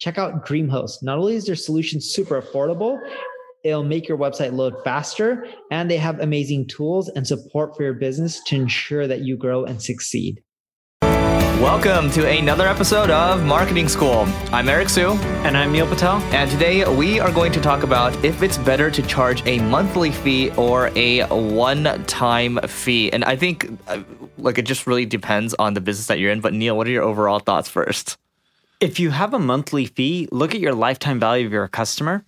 Check out DreamHost. Not only is their solution super affordable, it'll make your website load faster, and they have amazing tools and support for your business to ensure that you grow and succeed. Welcome to another episode of Marketing School. I'm Eric Siu. And I'm Neil Patel. And today we are going to talk about if it's better to charge a monthly fee or a one time fee. And I think uh, like it just really depends on the business that you're in. But Neil, what are your overall thoughts first? If you have a monthly fee, look at your lifetime value of your customer.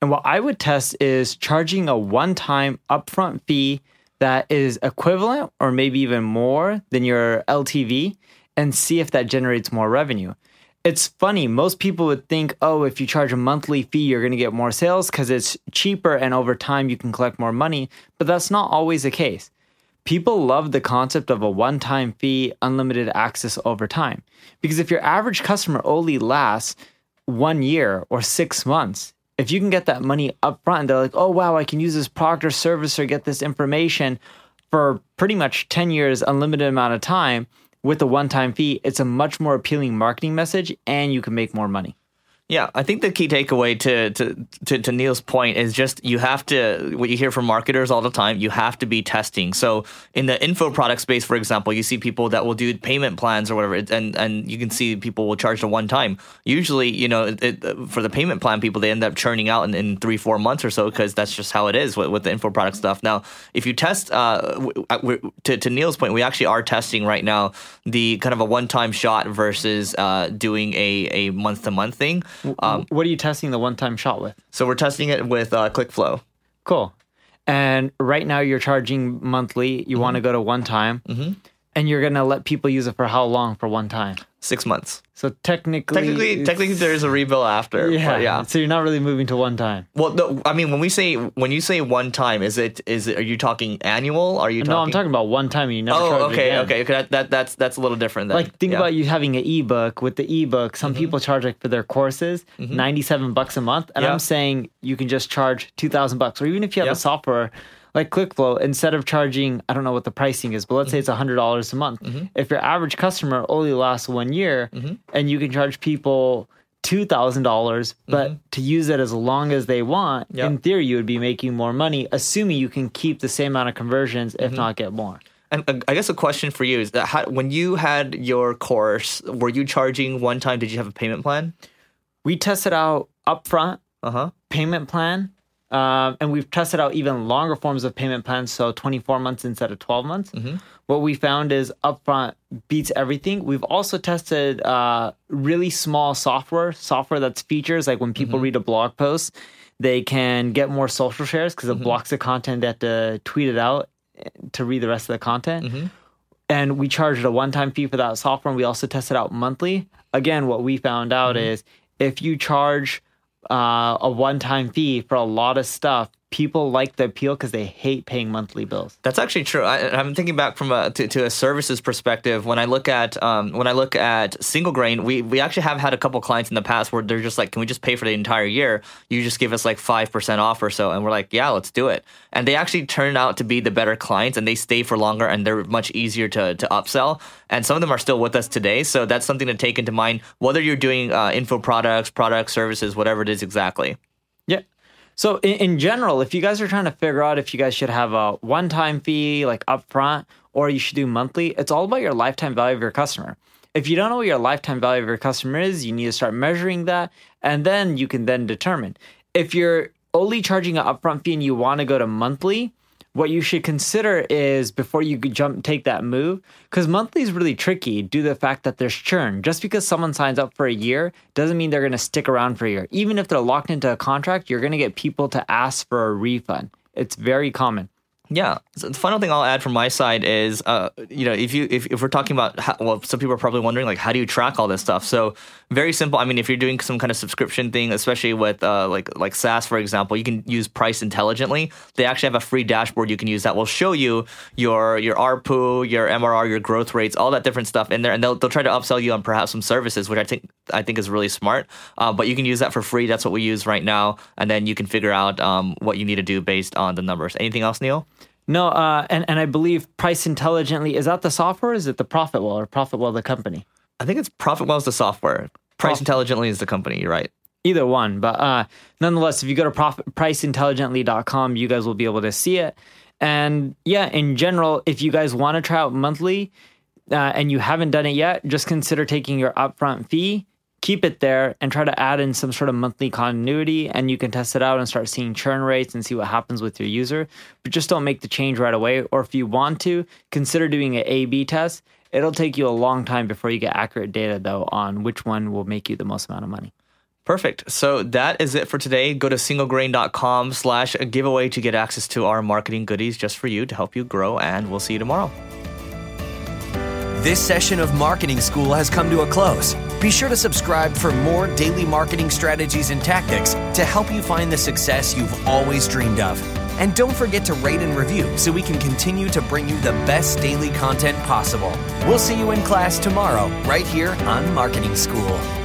And what I would test is charging a one time upfront fee that is equivalent or maybe even more than your LTV and see if that generates more revenue. It's funny, most people would think, oh, if you charge a monthly fee, you're going to get more sales because it's cheaper and over time you can collect more money. But that's not always the case. People love the concept of a one time fee, unlimited access over time. Because if your average customer only lasts one year or six months, if you can get that money up front and they're like, oh, wow, I can use this product or service or get this information for pretty much 10 years, unlimited amount of time, with a one time fee, it's a much more appealing marketing message and you can make more money. Yeah, I think the key takeaway to, to, to to Neil's point is just you have to what you hear from marketers all the time. You have to be testing. So in the info product space, for example, you see people that will do payment plans or whatever, and and you can see people will charge the one time. Usually, you know, it, it, for the payment plan people, they end up churning out in, in three four months or so because that's just how it is with, with the info product stuff. Now, if you test, uh, to to Neil's point, we actually are testing right now the kind of a one time shot versus uh, doing a a month to month thing. Um, what are you testing the one time shot with? So we're testing it with uh, ClickFlow. Cool. And right now you're charging monthly. You mm-hmm. want to go to one time. Mm-hmm and you're gonna let people use it for how long for one time? Six months. So technically, technically, technically, there's a rebuild after. Yeah, yeah. So you're not really moving to one time. Well, no, I mean, when we say when you say one time, is it is it? Are you talking annual? Are you? Talking... No, I'm talking about one time. And you never. Oh, okay, again. okay, okay. That, that that's that's a little different. Then. Like think yeah. about you having an ebook. With the ebook, some mm-hmm. people charge like for their courses mm-hmm. 97 bucks a month, and I'm saying you can just charge 2,000 bucks, or even if you have a software like ClickFlow, instead of charging, I don't know what the pricing is, but let's say it's $100 a month. Mm-hmm. If your average customer only lasts one year mm-hmm. and you can charge people $2,000, but mm-hmm. to use it as long as they want, yep. in theory, you would be making more money, assuming you can keep the same amount of conversions, if mm-hmm. not get more. And uh, I guess a question for you is that how, when you had your course, were you charging one time? Did you have a payment plan? We tested out upfront, uh-huh. payment plan, um, and we've tested out even longer forms of payment plans, so 24 months instead of 12 months. Mm-hmm. What we found is upfront beats everything. We've also tested uh, really small software, software that's features like when people mm-hmm. read a blog post, they can get more social shares because mm-hmm. it blocks the content. They have to tweet it out eh, to read the rest of the content. Mm-hmm. And we charged a one time fee for that software. And we also tested out monthly. Again, what we found out mm-hmm. is if you charge uh, a one-time fee for a lot of stuff people like the appeal because they hate paying monthly bills. That's actually true. I, am thinking back from a to, to, a services perspective. When I look at um, when I look at single grain, we we actually have had a couple clients in the past where they're just like, "Can we just pay for the entire year? You just give us like five percent off or so," and we're like, "Yeah, let's do it." And they actually turn out to be the better clients, and they stay for longer, and they're much easier to to upsell. And some of them are still with us today, so that's something to take into mind. Whether you're doing uh, info products, product services, whatever it is exactly. So in, in, general, if you guys are trying to figure out if you guys should have a one-time fee like upfront or you should do monthly, it's all about your lifetime value of your customer. If you don't know what your lifetime value of your customer is, you need to start measuring that and then you can then determine. If you're only charging an upfront fee and you want to go to monthly, what you should consider is before you jump take that move because monthly is really tricky due to the fact that there's churn. Just because someone signs up for a year doesn't mean they're going to stick around for a year. Even if they're locked into a contract you're going to get people to ask for a refund. It's very common Yeah. So the final thing I'll add from my side is, uh, you know, if you if, if we're talking about how, well, some people are probably wondering like how do you track all this stuff? So very simple. I mean, if you're doing some kind of subscription thing, especially with uh, like like SaaS for example, you can use Price Intelligently. They actually have a free dashboard you can use that will show you your your ARPU, your MRR, your growth rates, all that different stuff in there, and they'll they'll try to upsell you on perhaps some services, which I think I think is really smart. Uh, but you can use that for free. That's what we use right now, and then you can figure out um, what you need to do based on the numbers. Anything else, Neil? No, uh, and and I believe Price Intelligently is that the software? Or is it the Profitwell or Profitwell the company? I think it's Profitwell is the software. Price Intelligently is the company. You're right. Either one, but uh, nonetheless, if you go to profit, priceintelligently.com, you guys will be able to see it. And yeah, in general, if you guys want to try out monthly uh, and you haven't done it yet, just consider taking your upfront fee keep it there and try to add in some sort of monthly continuity and you can test it out and start seeing churn rates and see what happens with your user but just don't make the change right away or if you want to consider doing an a b test it'll take you a long time before you get accurate data though on which one will make you the most amount of money Perfect. So that is it for today. Go to singlegrain.com slash giveaway to get access to our marketing goodies just for you to help you grow, and we'll see you tomorrow. This session of Marketing School has come to a close. Be sure to subscribe for more daily marketing strategies and tactics to help you find the success you've always dreamed of. And don't forget to rate and review so we can continue to bring you the best daily content possible. We'll see you in class tomorrow, right here on Marketing School.